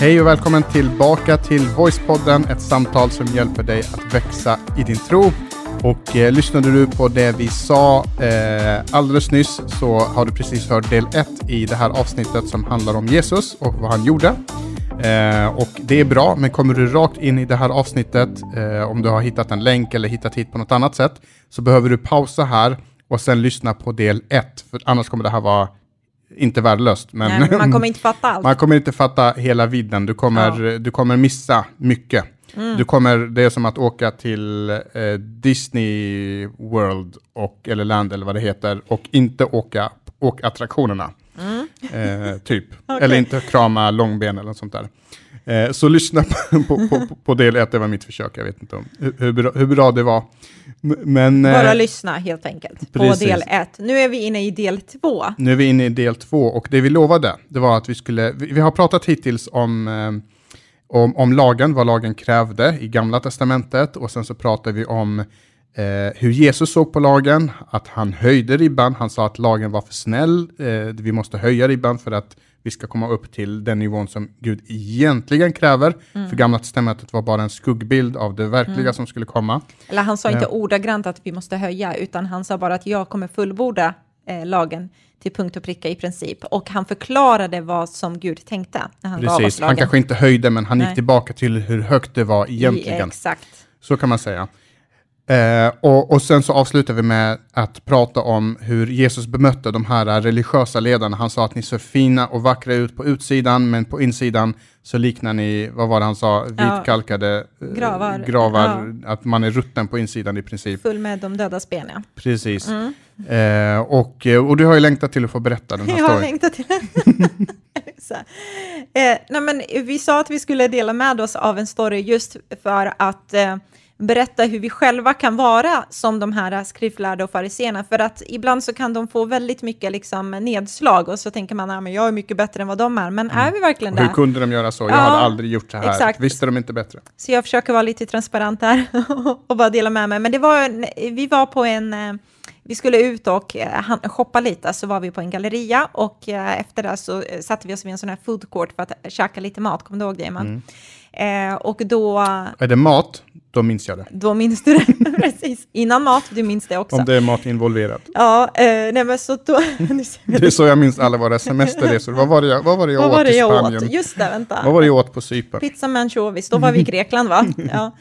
Hej och välkommen tillbaka till Voicepodden, ett samtal som hjälper dig att växa i din tro. Och eh, lyssnade du på det vi sa eh, alldeles nyss så har du precis hört del 1 i det här avsnittet som handlar om Jesus och vad han gjorde. Eh, och det är bra, men kommer du rakt in i det här avsnittet, eh, om du har hittat en länk eller hittat hit på något annat sätt, så behöver du pausa här och sen lyssna på del 1, för annars kommer det här vara inte värdelöst. Men, Nej, men man kommer inte fatta allt. man kommer inte fatta hela vidden, du kommer, du kommer missa mycket. Mm. Du kommer, det är som att åka till eh, Disney World, och, eller Land eller vad det heter, och inte åka åkattraktionerna. Mm. Eh, typ. Eller inte krama långben eller något sånt där. Eh, så lyssna på, på, på, på del ett, det var mitt försök, jag vet inte om, hur, hur, bra, hur bra det var. Men eh, Bara lyssna helt enkelt på precis. del ett. Nu är vi inne i del två. nu är vi inne i del två och det vi lovade, det var att vi skulle, vi, vi har pratat hittills om, eh, om, om lagen, vad lagen krävde i gamla testamentet och sen så pratade vi om eh, hur Jesus såg på lagen, att han höjde ribban, han sa att lagen var för snäll, eh, vi måste höja ribban för att vi ska komma upp till den nivån som Gud egentligen kräver. För gamla testamentet var bara en skuggbild av det verkliga som skulle komma. Eller han sa inte Ja. ordagrant att vi måste höja, utan han sa bara att jag kommer fullborda eh, lagen till punkt och pricka i princip. Och han förklarade vad som Gud tänkte när han gav oss Precis, lagen. han kanske inte höjde men han gick Nej. tillbaka till hur högt det var egentligen. Exakt. Så kan man säga. Eh, och, och sen så avslutar vi med att prata om hur Jesus bemötte de här religiösa ledarna. Han sa att ni ser fina och vackra ut på utsidan, men på insidan så liknar ni, vad var det han sa, vitkalkade eh, Gravar. gravar att man är rutten på insidan i princip. Full med de dödas ben, ja. Precis. Eh, och, eh, och du har ju längtat till att få berätta den här Jag har storyn. längtat till det. Eh, nej men vi sa att vi skulle dela med oss av en story just för att eh, berätta hur vi själva kan vara som de här skriftlärda och fariséerna. För att ibland så kan de få väldigt mycket liksom, nedslag och så tänker man att jag är mycket bättre än vad de är. Men är vi verkligen Hur det? kunde de göra så? Jag Ja, hade aldrig gjort så här. exakt. Visste de inte bättre? Så jag försöker vara lite transparent här och bara dela med mig. Men det var, vi var på en, eh, vi skulle ut och eh, shoppa lite, så var vi på en galleria och eh, efter det så satte vi oss vid en sån här food court för att käka lite mat, kommer du ihåg det? Man? Eh, och då, Är det mat, då minns jag det. då minns du det, precis. Innan mat, du minns det också. Om det är mat involverat. Ja, eh, nej men så då... Det är så jag minns alla våra semesterresor. Vad var det jag, vad var det jag Vad åt var det i jag Spanien? åt? Just det, vänta. Vad var det jag åt på Cypern? Pizza med ansjovis, då var vi i Grekland va? Ja.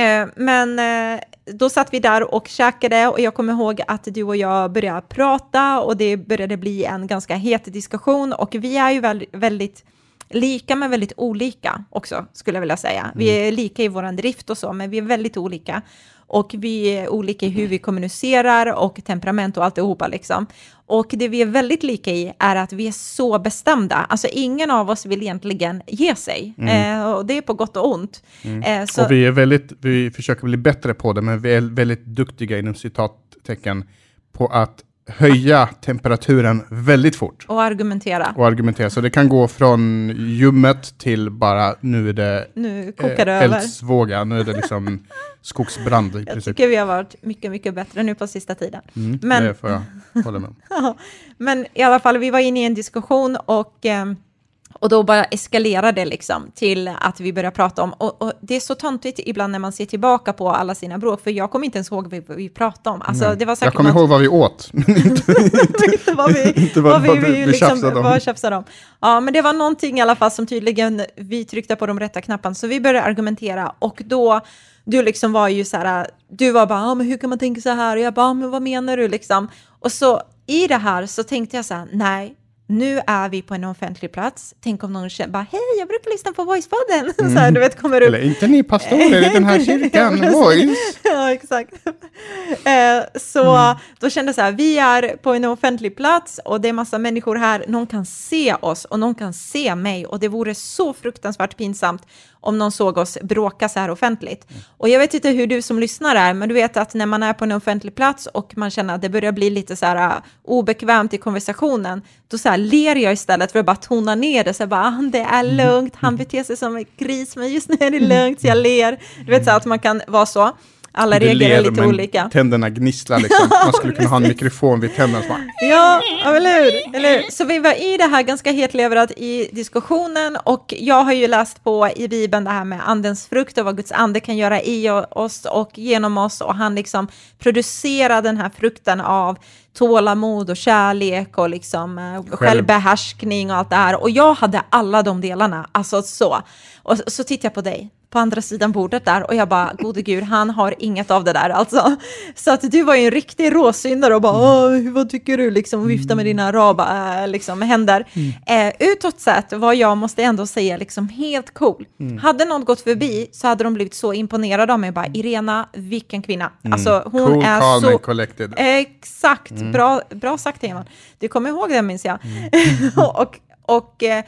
Eh, men eh, då satt vi där och käkade och jag kommer ihåg att du och jag började prata och det började bli en ganska het diskussion och vi är ju väl, väldigt lika men väldigt olika också skulle jag vilja säga. Vi är lika i våran drift och så men vi är väldigt olika. Och vi är olika i hur vi kommunicerar och temperament och alltihopa liksom. Och det vi är väldigt lika i är att vi är så bestämda. Alltså ingen av oss vill egentligen ge sig. Eh, och det är på gott och ont. Eh, så, Och vi är väldigt, vi försöker bli bättre på det, men vi är väldigt duktiga inom citattecken på att höja temperaturen väldigt fort och argumentera. och argumentera. Så det kan gå från ljummet till bara nu är det Nu kokar det eh, eldsvåga, nu är det liksom skogsbrand Jag princip. tycker vi har varit mycket, mycket bättre nu på sista tiden. Mm, men- Det får jag hålla med om. Ja, men i alla fall, vi var inne i en diskussion och, ehm, och då bara eskalerade det liksom till att vi började prata om, och, och det är så töntigt ibland när man ser tillbaka på alla sina bråk, för jag kommer inte ens ihåg vad vi pratade om. Alltså, det var Jag kommer något- ihåg vad vi åt, men inte inte vad vi, Inte vad- vad vi, vad vi- vi vi liksom, tjafsade om. vad tjafsade om. Ja, men det var någonting i alla fall som tydligen vi tryckte på de rätta knapparna, så vi började argumentera och då du liksom var ju så här, du var bara, ah, men hur kan man tänka så här? Och jag bara, ah, men vad menar du liksom? Och så i det här så tänkte jag så här, nej, nu är vi på en offentlig plats. Tänk om någon känner, bara, hej, jag brukar lyssna på Voicepodden. Så här, du vet, kommer upp. Eller inte ni pastorer i den här kyrkan, voice. ja, exakt. Eh, så då kände jag så här, vi är på en offentlig plats och det är massa människor här, någon kan se oss och någon kan se mig och det vore så fruktansvärt pinsamt om någon såg oss bråka så här offentligt. Och jag vet inte hur du som lyssnar är, men du vet att när man är på en offentlig plats och man känner att det börjar bli lite så här uh, obekvämt i konversationen, då så här ler jag istället för att bara tona ner det, så här bara, ah, det är lugnt, han beter sig som en gris, men just nu är det lugnt, så jag ler. Du vet så här, att man kan vara så. Alla Du reagerar ler, lite men olika. Tänderna gnisslar liksom. Man skulle kunna ha en mikrofon vid tänderna. bara- Ja, eller hur? eller hur? Så vi var i det här ganska hetleverat i diskussionen och jag har ju läst på i Bibeln det här med andens frukt och vad Guds ande kan göra i oss och genom oss och han liksom producerar den här frukten av tålamod och kärlek och liksom eh, självbehärskning och allt det här. Och jag hade alla de delarna, alltså så. Och så, tittar jag på dig på andra sidan bordet där och jag bara, gode gud, han har inget av det där alltså. Så att du var ju en riktig råsyndare och bara, vad tycker du, liksom vifta med dina araba äh, liksom, händer. Eh, utåt sett var jag, måste ändå säga, liksom helt cool. Hade någon gått förbi så hade de blivit så imponerade av mig, bara, Irena, vilken kvinna. Alltså hon Cool, är calm så... and collected. Exakt, bra, bra sagt Eman. Du kommer ihåg det minns jag. och, och, eh,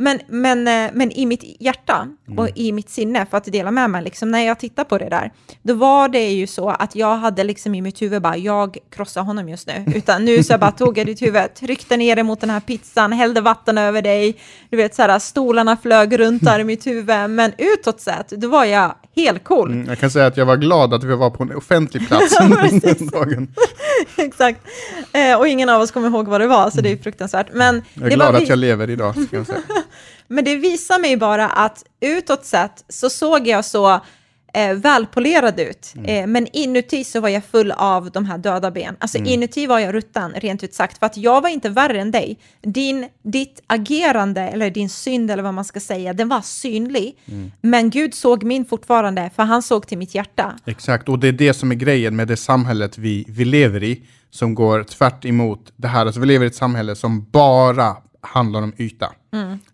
men, men, eh, men i mitt hjärta och i mitt sinne, för att dela med mig, liksom, när jag tittar på det där, då var det ju så att jag hade liksom i mitt huvud bara, jag krossar honom just nu. Utan nu så jag bara tog jag ditt huvud, tryckte ner det mot den här pizzan, hällde vatten över dig, du vet så här, stolarna flög runt där i mitt huvud, men utåt sett, då var jag helt cool. Mm, Jag kan säga att jag var glad att vi var på en offentlig plats den dagen. Exakt. Eh, och ingen av oss kommer ihåg vad det var, så det är fruktansvärt. Men Jag är det glad var att jag lever idag. Men det visar mig bara att utåt sett så såg jag så eh, välpolerad ut, eh, men inuti så var jag full av de här döda ben. Alltså inuti var jag rutten, rent ut sagt, för att jag var inte värre än dig. Din, ditt agerande, eller din synd, eller vad man ska säga, den var synlig. Men Gud såg min fortfarande, för han såg till mitt hjärta. Exakt, och det är det som är grejen med det samhället vi, vi lever i, som går tvärt emot det här. Alltså vi lever i ett samhälle som bara handlar om yta.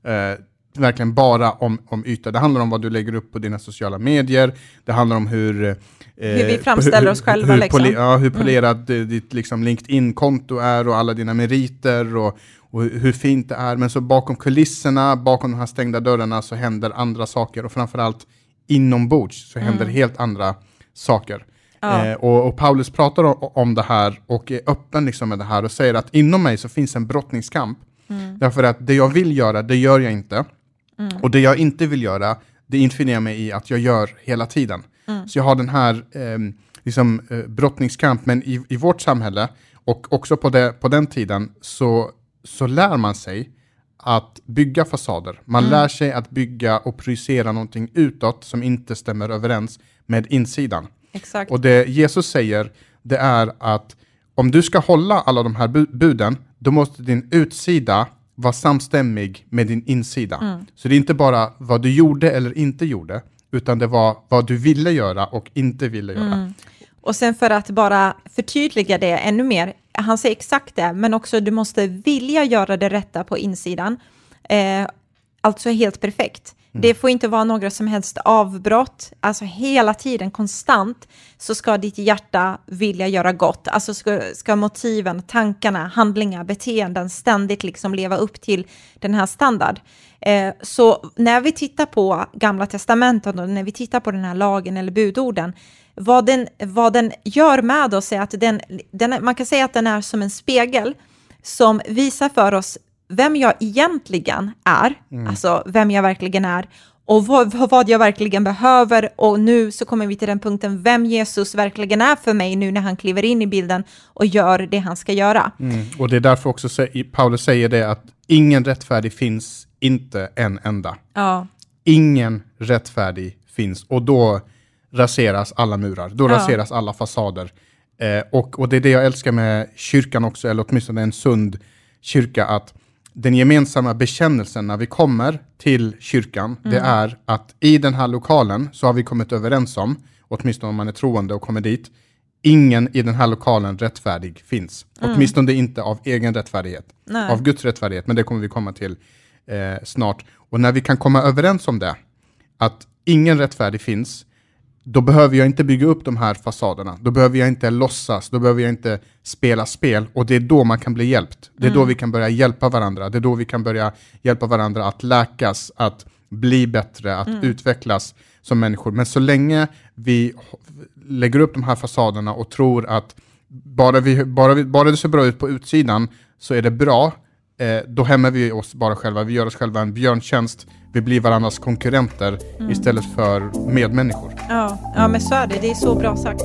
Eh, verkligen bara om, om yta. Det handlar om vad du lägger upp på dina sociala medier, det handlar om hur... eh, Hur vi framställer oss själva, Hur, liksom. poli- ja, hur polerat eh, ditt liksom, LinkedIn-konto är och alla dina meriter och, och hur- hur fint det är. Men så bakom kulisserna, bakom de här stängda dörrarna så händer andra saker och framförallt inombords så händer helt andra saker. Ja. Eh, och, och Paulus pratar om, om det här och är öppen liksom med det här och säger att inom mig så finns en brottningskamp. Därför att det jag vill göra, det gör jag inte. Och det jag inte vill göra, det infinner jag mig i att jag gör hela tiden. Så jag har den här ehm, liksom, eh, brottningskamp, men i, i vårt samhälle och också på, det, på den tiden så, så lär man sig att bygga fasader. Man lär sig att bygga och projicera någonting utåt som inte stämmer överens med insidan. Exakt. Och det Jesus säger, det är att om du ska hålla alla de här bu- buden, då måste din utsida vara samstämmig med din insida. Så det är inte bara vad du gjorde eller inte gjorde, utan det var vad du ville göra och inte ville göra. Och sen för att bara förtydliga det ännu mer, han säger exakt det, men också du måste vilja göra det rätta på insidan. Eh, alltså helt perfekt. Mm. Det får inte vara några som helst avbrott, alltså hela tiden, konstant, så ska ditt hjärta vilja göra gott. Alltså ska, ska motiven, tankarna, handlingar, beteenden ständigt liksom leva upp till den här standard. Eh, så när vi tittar på Gamla Testamentet och när vi tittar på den här lagen eller budorden, vad den, vad den gör med oss är att den, den, man kan säga att den är som en spegel som visar för oss vem jag egentligen är, alltså vem jag verkligen är, och vad, vad jag verkligen behöver. Och nu så kommer vi till den punkten vem Jesus verkligen är för mig nu när han kliver in i bilden och gör det han ska göra. Mm. Och det är därför också Paulus säger det att ingen rättfärdig finns inte en enda. Ja, Ingen rättfärdig finns och då raseras alla murar, då Ja. raseras alla fasader. Eh, och, och det är det jag älskar med kyrkan också, eller åtminstone en sund kyrka, att den gemensamma bekännelsen när vi kommer till kyrkan, det är att i den här lokalen så har vi kommit överens om, åtminstone om man är troende och kommer dit, ingen i den här lokalen rättfärdig finns. Åtminstone inte av egen rättfärdighet, Nej. av Guds rättfärdighet, men det kommer vi komma till eh, snart. Och när vi kan komma överens om det, att ingen rättfärdig finns, då behöver jag inte bygga upp de här fasaderna. Då behöver jag inte låtsas, då behöver jag inte spela spel. Och det är då man kan bli hjälpt. Det är då vi kan börja hjälpa varandra. Det är då vi kan börja hjälpa varandra att läkas, att bli bättre, att utvecklas som människor. Men så länge vi lägger upp de här fasaderna och tror att bara, vi, bara, vi, bara det ser bra ut på utsidan så är det bra, eh, då hämmar vi oss bara själva. Vi gör oss själva en björntjänst. Vi blir varandras konkurrenter Mm. istället för medmänniskor. Ja, ja, men så är det. Det är så bra sagt.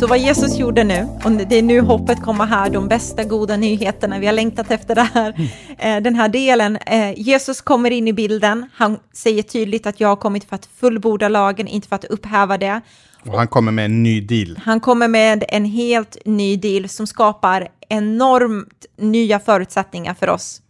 Så vad Jesus gjorde nu, och det är nu hoppet kommer här, de bästa goda nyheterna, vi har längtat efter det här, eh, den här delen. Eh, Jesus kommer in i bilden, han säger tydligt att jag har kommit för att fullborda lagen, inte för att upphäva det. Och han kommer med en ny deal. Han kommer med en helt ny deal som skapar enormt nya förutsättningar för oss.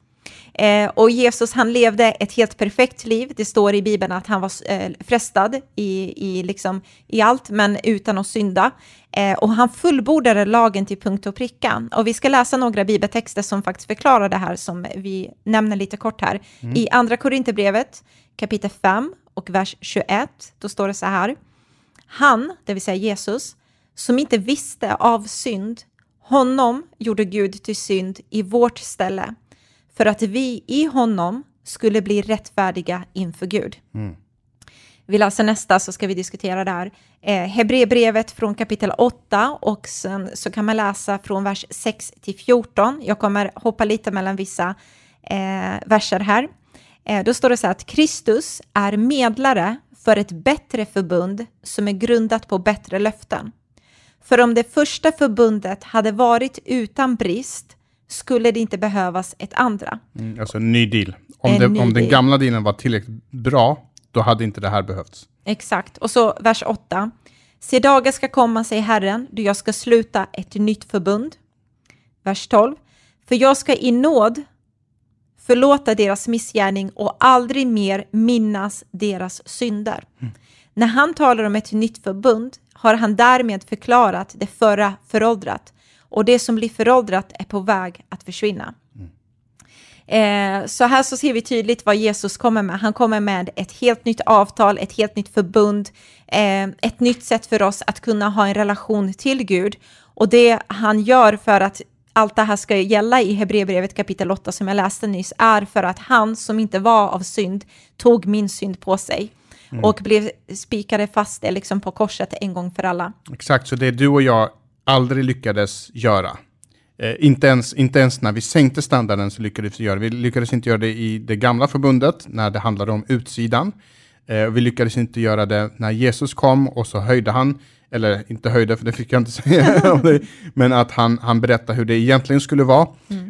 Eh, och Jesus han levde ett helt perfekt liv. Det står i Bibeln att han var eh, frestad i, i, liksom, i allt, men utan att synda. Eh, och han fullbordade lagen till punkt och pricka. Och vi ska läsa några bibeltexter som faktiskt förklarar det här, som vi nämner lite kort här. I Andra Korinthierbrevet, kapitel 5 och vers 21, då står det så här. Han, det vill säga Jesus, som inte visste av synd, honom gjorde Gud till synd i vårt ställe, för att vi i honom skulle bli rättfärdiga inför Gud. Vi läser nästa så ska vi diskutera det här. Eh, Hebreerbrevet från kapitel 8 och sen så kan man läsa från vers 6 till 14. Jag kommer hoppa lite mellan vissa eh, verser här. Eh, då står det så här att Kristus är medlare för ett bättre förbund som är grundat på bättre löften. För om det första förbundet hade varit utan brist skulle det inte behövas ett andra. Mm, alltså en ny deal. Om, det, ny om den deal. gamla dealen var tillräckligt bra, då hade inte det här behövts. Exakt. Och så vers 8. Se dagar ska komma, säger Herren, då jag ska sluta ett nytt förbund. Vers 12. För jag ska i nåd förlåta deras missgärning och aldrig mer minnas deras synder. När han talar om ett nytt förbund har han därmed förklarat det förra föråldrat och det som blir föråldrat är på väg att försvinna. Eh, så här så ser vi tydligt vad Jesus kommer med. Han kommer med ett helt nytt avtal, ett helt nytt förbund, eh, ett nytt sätt för oss att kunna ha en relation till Gud. Och det han gör för att allt det här ska gälla i Hebreerbrevet kapitel 8 som jag läste nyss är för att han som inte var av synd tog min synd på sig och blev spikade fast det liksom på korset en gång för alla. Exakt, så det du och jag aldrig lyckades göra. Eh, inte, ens, inte ens när vi sänkte standarden så lyckades vi göra det. Vi lyckades inte göra det i det gamla förbundet när det handlade om utsidan. Eh, vi lyckades inte göra det när Jesus kom och så höjde han, eller inte höjde för det fick jag inte säga men att han, han berättade hur det egentligen skulle vara.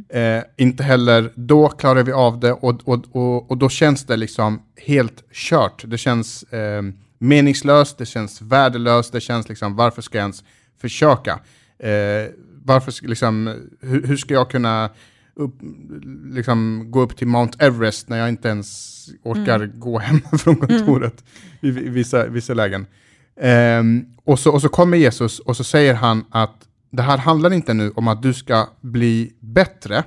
Eh, inte heller då klarar vi av det och, och, och, och då känns det liksom helt kört. Det känns eh, meningslöst, det känns värdelöst, det känns liksom varför ska jag ens försöka? Eh, varför, liksom, hur, hur ska jag kunna upp, liksom, gå upp till Mount Everest när jag inte ens orkar gå hem från kontoret i, i vissa, vissa lägen? Ehm, och, så, och så kommer Jesus och så säger han att det här handlar inte nu om att du ska bli bättre,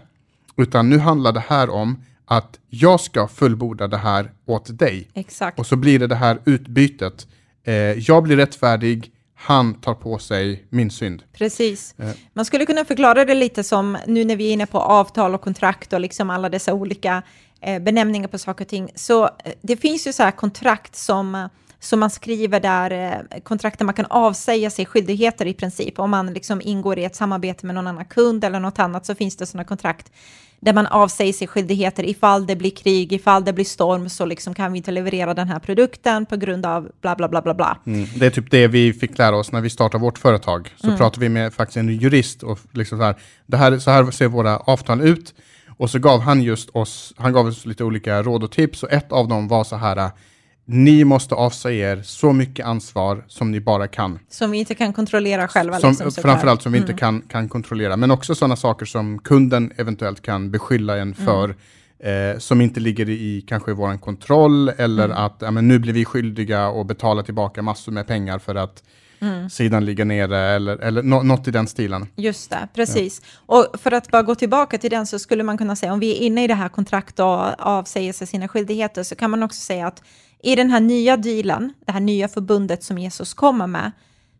utan nu handlar det här om att jag ska fullborda det här åt dig. Exakt. Och så blir det det här utbytet. Eh, jag blir rättfärdig, han tar på sig min synd. Precis. Eh. Man skulle kunna förklara det lite som nu när vi är inne på avtal och kontrakt och liksom alla dessa olika eh, benämningar på saker och ting. Så eh, det finns ju så här kontrakt som, som man skriver där, kontrakt där man kan avsäga sig skyldigheter i princip. Om man liksom ingår i ett samarbete med någon annan kund eller något annat så finns det sådana kontrakt där man avsäger sig skyldigheter ifall det blir krig, ifall det blir storm så liksom kan vi inte leverera den här produkten på grund av bla bla bla bla bla. Mm. Det är typ det vi fick lära oss när vi startade vårt företag. Så pratade vi med faktiskt en jurist och liksom så här, det här, så här ser våra avtal ut. Och så gav han just oss, han gav oss lite olika råd och tips och ett av dem var så här, ni måste avsäga er så mycket ansvar som ni bara kan. Som vi inte kan kontrollera själva. Som, liksom, framförallt som vi inte kan, kan kontrollera, men också sådana saker som kunden eventuellt kan beskylla en för, eh, som inte ligger i kanske vår kontroll, eller att ja, men nu blir vi skyldiga och betala tillbaka massor med pengar för att sidan ligger nere, eller, eller nå- något i den stilen. Just det, precis. Och för att bara gå tillbaka till den så skulle man kunna säga, om vi är inne i det här kontrakt och avsäger sig sina skyldigheter, så kan man också säga att i den här nya dealen, det här nya förbundet som Jesus kommer med,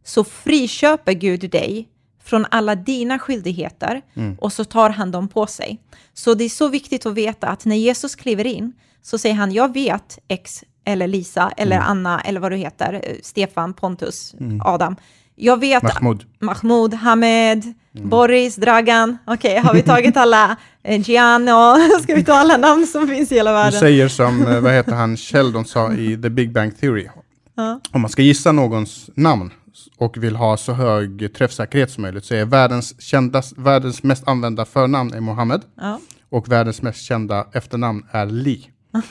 så friköper Gud dig från alla dina skyldigheter och så tar han dem på sig. Så det är så viktigt att veta att när Jesus kliver in så säger han, jag vet X eller Lisa eller Anna eller vad du heter, eh, Stefan, Pontus, Adam. Jag vet Mahmoud. Mahmoud, Hamed, Mm. Boris, Dragan. Okej, har vi tagit alla? Eh, Giano, ska vi ta alla namn som finns i hela Du världen? säger som, eh, vad heter han, Sheldon sa i The Big Bang Theory. Ja. Om man ska gissa någons namn och vill ha så hög träffsäkerhet som möjligt så är världens, kändas, världens mest använda förnamn är Mohammed Ja. och världens mest kända efternamn är Lee.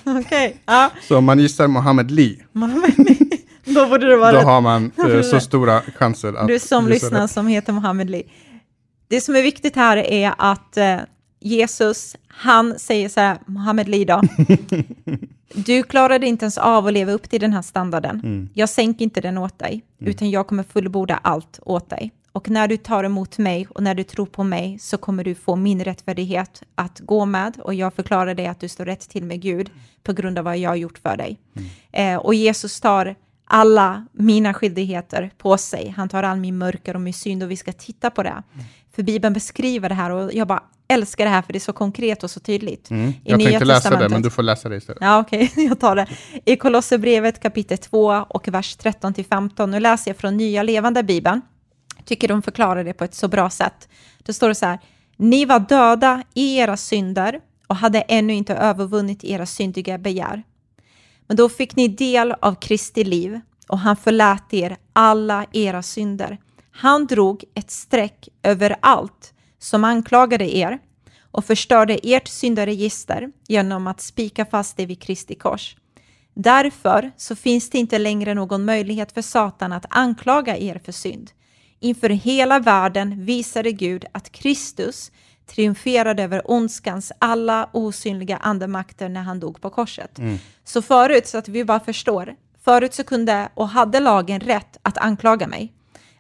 Okej, ja. Så om man gissar Mohammed Lee, Mohammed Då borde det vara då rätt. har man eh, så stora chanser att Du som lyssnar rätt. som heter Mohammed Lee. Det som är viktigt här är att eh, Jesus, han säger så här, Mohammed Lee då, du klarade inte ens av att leva upp till den här standarden. Mm. Jag sänker inte den åt dig, utan jag kommer fullborda allt åt dig. Och när du tar emot mig och när du tror på mig så kommer du få min rättfärdighet att gå med och jag förklarar dig att du står rätt till med Gud på grund av vad jag har gjort för dig. Eh, och Jesus tar alla mina skyldigheter på sig. Han tar all min mörker och min synd och vi ska titta på det. För Bibeln beskriver det här och jag bara älskar det här för det är så konkret och så tydligt. Mm. Jag Nya tänkte läsa det, men du får läsa det istället. Ja, okej, jag tar det. I Kolosserbrevet kapitel 2 och vers 13-15, nu läser jag från Nya Levande Bibeln. Tycker de förklarar det på ett så bra sätt. Då står det så här, ni var döda i era synder och hade ännu inte övervunnit era syndiga begär. Men då fick ni del av Kristi liv och han förlät er alla era synder. Han drog ett streck över allt som anklagade er och förstörde ert syndaregister genom att spika fast det vid Kristi kors. Därför så finns det inte längre någon möjlighet för Satan att anklaga er för synd. Inför hela världen visade Gud att Kristus triumferade över ondskans alla osynliga andemakter när han dog på korset. Så förut, så att vi bara förstår, förut så kunde och hade lagen rätt att anklaga mig.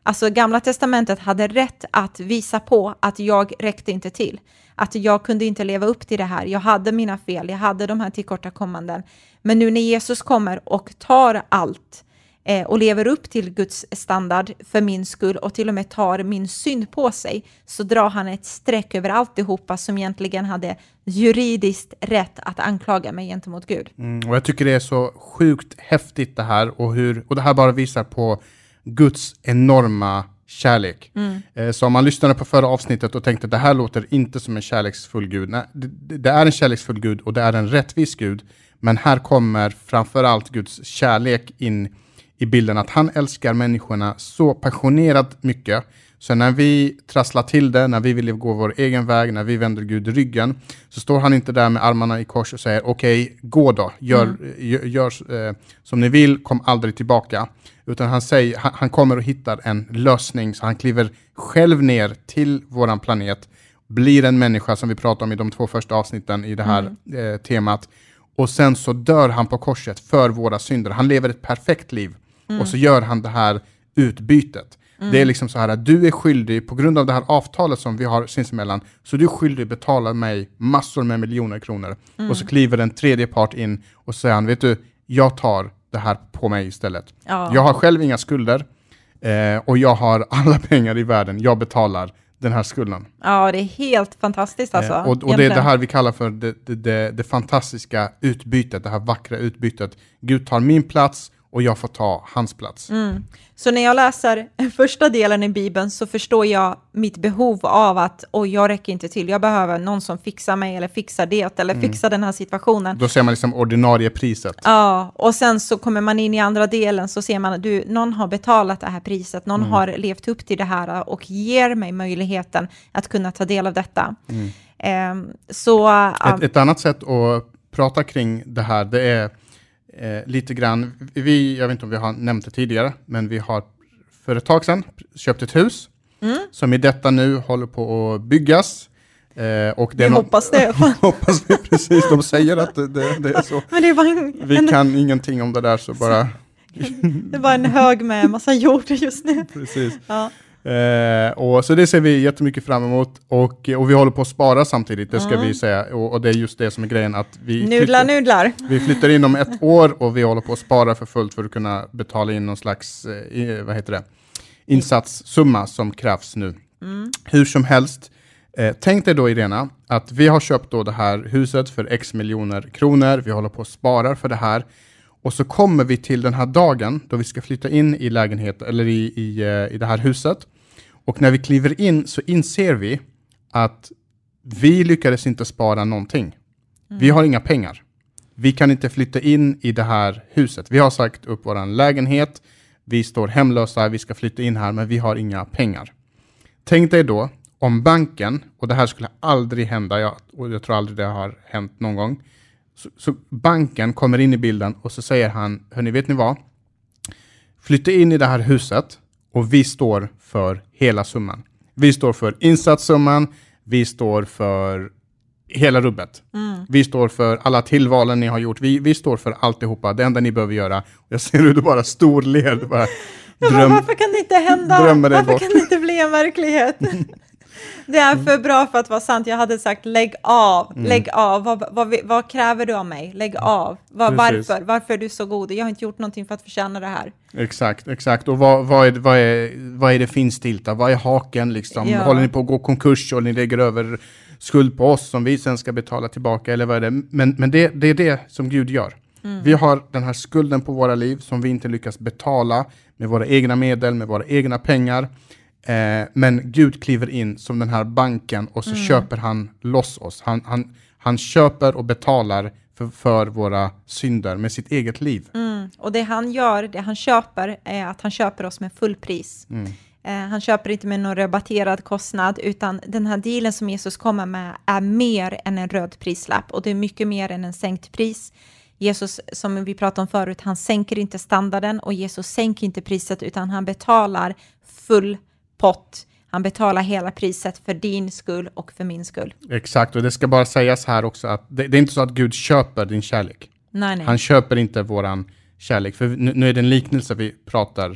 Alltså gamla testamentet hade rätt att visa på att jag räckte inte till. Att jag kunde inte leva upp till det här. Jag hade mina fel, jag hade de här tillkortakommanden. Men nu när Jesus kommer och tar allt eh, och lever upp till Guds standard för min skull och till och med tar min synd på sig så drar han ett streck över alltihopa som egentligen hade juridiskt rätt att anklaga mig gentemot Gud. Mm, och jag tycker det är så sjukt häftigt det här och hur, och det här bara visar på Guds enorma kärlek. Eh, så om man lyssnade på förra avsnittet och tänkte det här låter inte som en kärleksfull Gud. Nej, det, det är en kärleksfull Gud och det är en rättvis Gud. Men här kommer framförallt Guds kärlek in i bilden att han älskar människorna så passionerat mycket. Så när vi trasslar till det, när vi vill gå vår egen väg, när vi vänder Gud ryggen, så står han inte där med armarna i kors och säger okej, gå då, gör, gör, gör eh, som ni vill, kom aldrig tillbaka. Utan han, säger, han, han kommer och hittar en lösning, så han kliver själv ner till våran planet, blir en människa som vi pratade om i de två första avsnitten i det här eh, temat. Och sen så dör han på korset för våra synder. Han lever ett perfekt liv. Och så gör han det här utbytet. Det är liksom så här att du är skyldig, på grund av det här avtalet som vi har sinsemellan, så du är skyldig betala mig massor med miljoner kronor. Och så kliver en tredje part in och säger han, vet du, jag tar det här på mig istället. Ja. Jag har själv inga skulder eh, och jag har alla pengar i världen. Jag betalar den här skulden. Ja, det är helt fantastiskt alltså. Eh, och och det är det här vi kallar för det, det, det, det fantastiska utbytet, det här vackra utbytet. Gud tar min plats och jag får ta hans plats. Mm. Så när jag läser första delen i Bibeln så förstår jag mitt behov av att oj, jag räcker inte till, jag behöver någon som fixar mig eller fixar det eller Mm. fixar den här situationen. Då ser man liksom ordinarie priset. Ja, och sen så kommer man in i andra delen så ser man att du, någon har betalat det här priset, Mm. någon har levt upp till det här och ger mig möjligheten att kunna ta del av detta. Ehm, så Ett, ett annat sätt att prata kring det här, det är eh, lite grann, vi, jag vet inte om vi har nämnt det tidigare, men vi har för ett tag sedan köpt ett hus Mm. som i detta nu håller på att byggas. Eh, och det vi hoppas det. hoppas vi precis, de säger att det, det, det är så. Men det är bara en, Vi en, kan ingenting om det där så bara, det är bara en hög med massa jord just nu. precis. Ja. Eh, och, så det ser vi jättemycket fram emot och, och vi håller på att spara samtidigt, det ska Mm. vi säga. Och, och det är just det som är grejen att vi Nudlar, flyttar, nudlar. vi flyttar in om ett år och vi håller på att spara för fullt för att kunna betala in någon slags eh, vad heter det? insatssumma som krävs nu. Hur som helst, eh, tänk dig då Irena, att vi har köpt då det här huset för x miljoner kronor, vi håller på att spara för det här Och så kommer vi till den här dagen då vi ska flytta in i lägenheten, eller i, i, eh, i det här huset. Och när vi kliver in så inser vi att vi lyckades inte spara någonting. Vi har inga pengar. Vi kan inte flytta in i det här huset. Vi har sagt upp vår lägenhet, vi står hemlösa, vi ska flytta in här, men vi har inga pengar. Tänk dig då om banken, och det här skulle aldrig hända, jag, och jag tror aldrig det har hänt någon gång, så, så banken kommer in i bilden och så säger han, hörni, vet ni vad? Flytta in i det här huset och vi står för hela summan. Vi står för insatssumman, vi står för hela rubbet. Mm. Vi står för alla tillvalen ni har gjort. Vi, vi står för alltihopa. Det enda ni behöver göra. Jag ser hur du bara storler. Bara dröm, varför kan det inte hända? Varför bort. kan det inte bli en verklighet? Det är för bra för att vara sant. Jag hade sagt lägg av, Mm. lägg av. Vad, vad, vad kräver du av mig? Lägg av. Vad, Precis. varför? Varför är du så god? Jag har inte gjort någonting för att förtjäna det här. Exakt, exakt. Och vad, vad, är, vad, är, vad är det finstilta? Vad är haken liksom? Ja. Håller ni på att gå konkurs och ni lägger över skuld på oss som vi sen ska betala tillbaka? Eller vad är det? Men, men det, det är det som Gud gör. Vi har den här skulden på våra liv som vi inte lyckas betala med våra egna medel, med våra egna pengar. Eh, men Gud kliver in som den här banken och så köper han loss oss. Han, han, han köper och betalar för, för våra synder med sitt eget liv. Mm. Och det han gör, det han köper, är att han köper oss med fullpris. Eh, han köper inte med någon rabatterad kostnad, utan den här dealen som Jesus kommer med är mer än en röd prislapp och det är mycket mer än en sänkt pris. Jesus, som vi pratade om förut, han sänker inte standarden och Jesus sänker inte priset utan han betalar full pott. Han betalar hela priset för din skull och för min skull. Exakt, och det ska bara sägas här också att det, det är inte så att Gud köper din kärlek. Nej, nej. Han köper inte våran kärlek, för nu, nu är det en liknelse vi pratar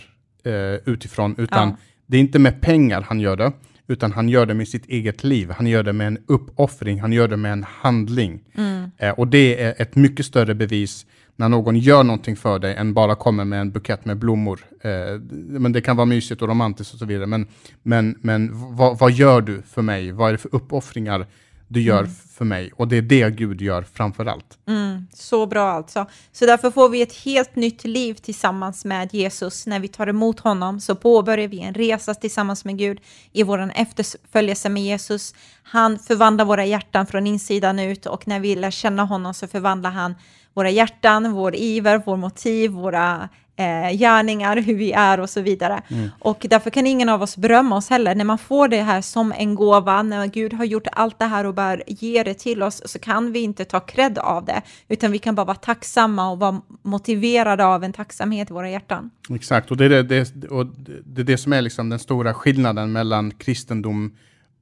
eh, utifrån, utan Ja. det är inte med pengar han gör det, utan han gör det med sitt eget liv. Han gör det med en uppoffring, han gör det med en handling. Mm. Eh, och det är ett mycket större bevis när någon gör någonting för dig än bara kommer med en bukett med blommor. Eh, men det kan vara mysigt och romantiskt och så vidare. Men, men, men vad, vad gör du för mig? Vad är det för uppoffringar du gör för mig? Och det är det Gud gör framför allt. Mm, så bra alltså. Så därför får vi ett helt nytt liv tillsammans med Jesus. När vi tar emot honom så påbörjar vi en resa tillsammans med Gud i vår efterföljelse med Jesus. Han förvandlar våra hjärtan från insidan ut och när vi lär känna honom så förvandlar han våra hjärtan, vår iver, vår motiv, våra eh, gärningar, hur vi är och så vidare. Och därför kan ingen av oss berömma oss heller. När man får det här som en gåva, när Gud har gjort allt det här och bara ger det till oss, så kan vi inte ta cred av det, utan vi kan bara vara tacksamma och vara motiverade av en tacksamhet i våra hjärtan. Exakt, och det är det, det, och det, är det som är liksom den stora skillnaden mellan kristendom,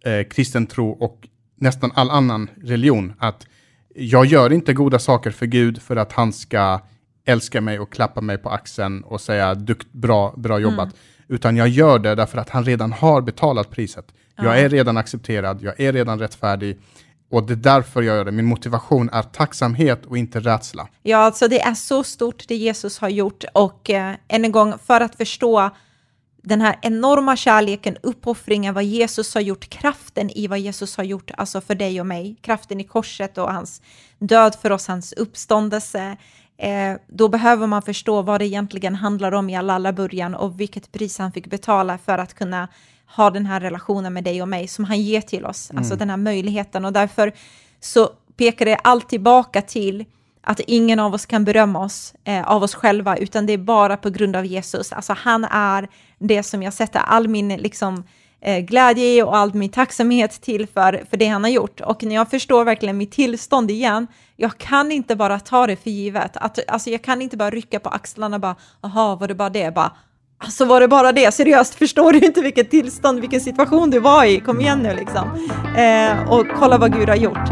eh, kristen tro och nästan all annan religion. Att jag gör inte goda saker för Gud för att han ska älska mig och klappa mig på axeln och säga dukt, bra, bra jobbat. Utan jag gör det därför att han redan har betalat priset. Jag är redan accepterad, jag är redan rättfärdig. Och det är därför jag gör det. Min motivation är tacksamhet och inte rädsla. Ja, alltså det är så stort det Jesus har gjort och eh, än en gång för att förstå den här enorma kärleken, uppoffringen, vad Jesus har gjort, kraften i vad Jesus har gjort, alltså för dig och mig, kraften i korset och hans död för oss, hans uppståndelse, eh, då behöver man förstå vad det egentligen handlar om i alla, alla början och vilket pris han fick betala för att kunna ha den här relationen med dig och mig som han ger till oss, alltså den här möjligheten och därför så pekar det allt tillbaka till att ingen av oss kan berömma oss eh, av oss själva, utan det är bara på grund av Jesus. Alltså han är det som jag sätter all min liksom, Eh, glädje och all min tacksamhet till för, för det han har gjort. Och när jag förstår verkligen mitt tillstånd igen, jag kan inte bara ta det för givet. Att, alltså jag kan inte bara rycka på axlarna och bara, jaha, var det bara det? Bara, Alltså var det bara det? Seriöst, förstår du inte vilket tillstånd, vilken situation du var i? Kom igen nu liksom. Eh, och kolla vad Gud har gjort.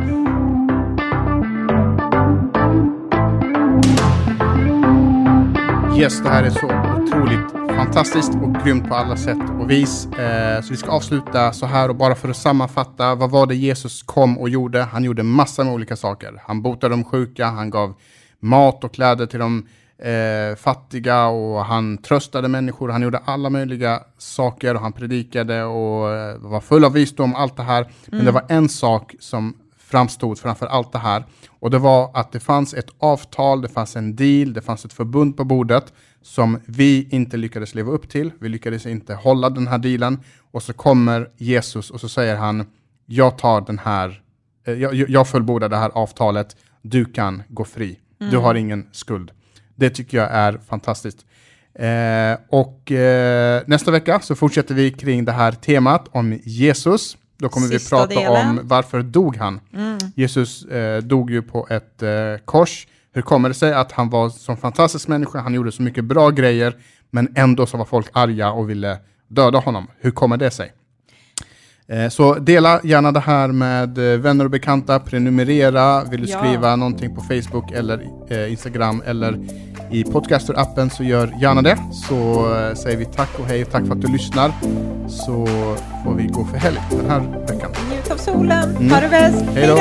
Yes, det här är så otroligt fantastiskt och grymt på alla sätt och vis. Eh, så vi ska avsluta så här och bara för att sammanfatta, vad var det Jesus kom och gjorde? Han gjorde massa med olika saker. Han botade de sjuka, han gav mat och kläder till de eh, fattiga och han tröstade människor. Han gjorde alla möjliga saker och han predikade och eh, var full av visdom, allt det här. Men det var en sak som framstod framför allt det här. Och det var att det fanns ett avtal, det fanns en deal, det fanns ett förbund på bordet som vi inte lyckades leva upp till. Vi lyckades inte hålla den här dealen. Och så kommer Jesus och så säger han, jag tar den här, eh, jag, jag fullbordar det här avtalet, du kan gå fri. Mm. Du har ingen skuld. Det tycker jag är fantastiskt. Eh, och eh, nästa vecka så fortsätter vi kring det här temat om Jesus. Då kommer Sista vi prata delen. om varför dog han? Mm. Jesus eh, dog ju på ett eh, kors. Hur kommer det sig att han var som fantastisk människa, han gjorde så mycket bra grejer, men ändå så var folk arga och ville döda honom. Hur kommer det sig? Eh, så dela gärna det här med eh, vänner och bekanta, prenumerera, vill du ja. skriva någonting på Facebook eller eh, Instagram eller i podcaster-appen så gör gärna det. Så säger vi tack och hej och tack för att du lyssnar. Så får vi gå för helg den här veckan. Njut av solen, mm. ha det bäst, hej då!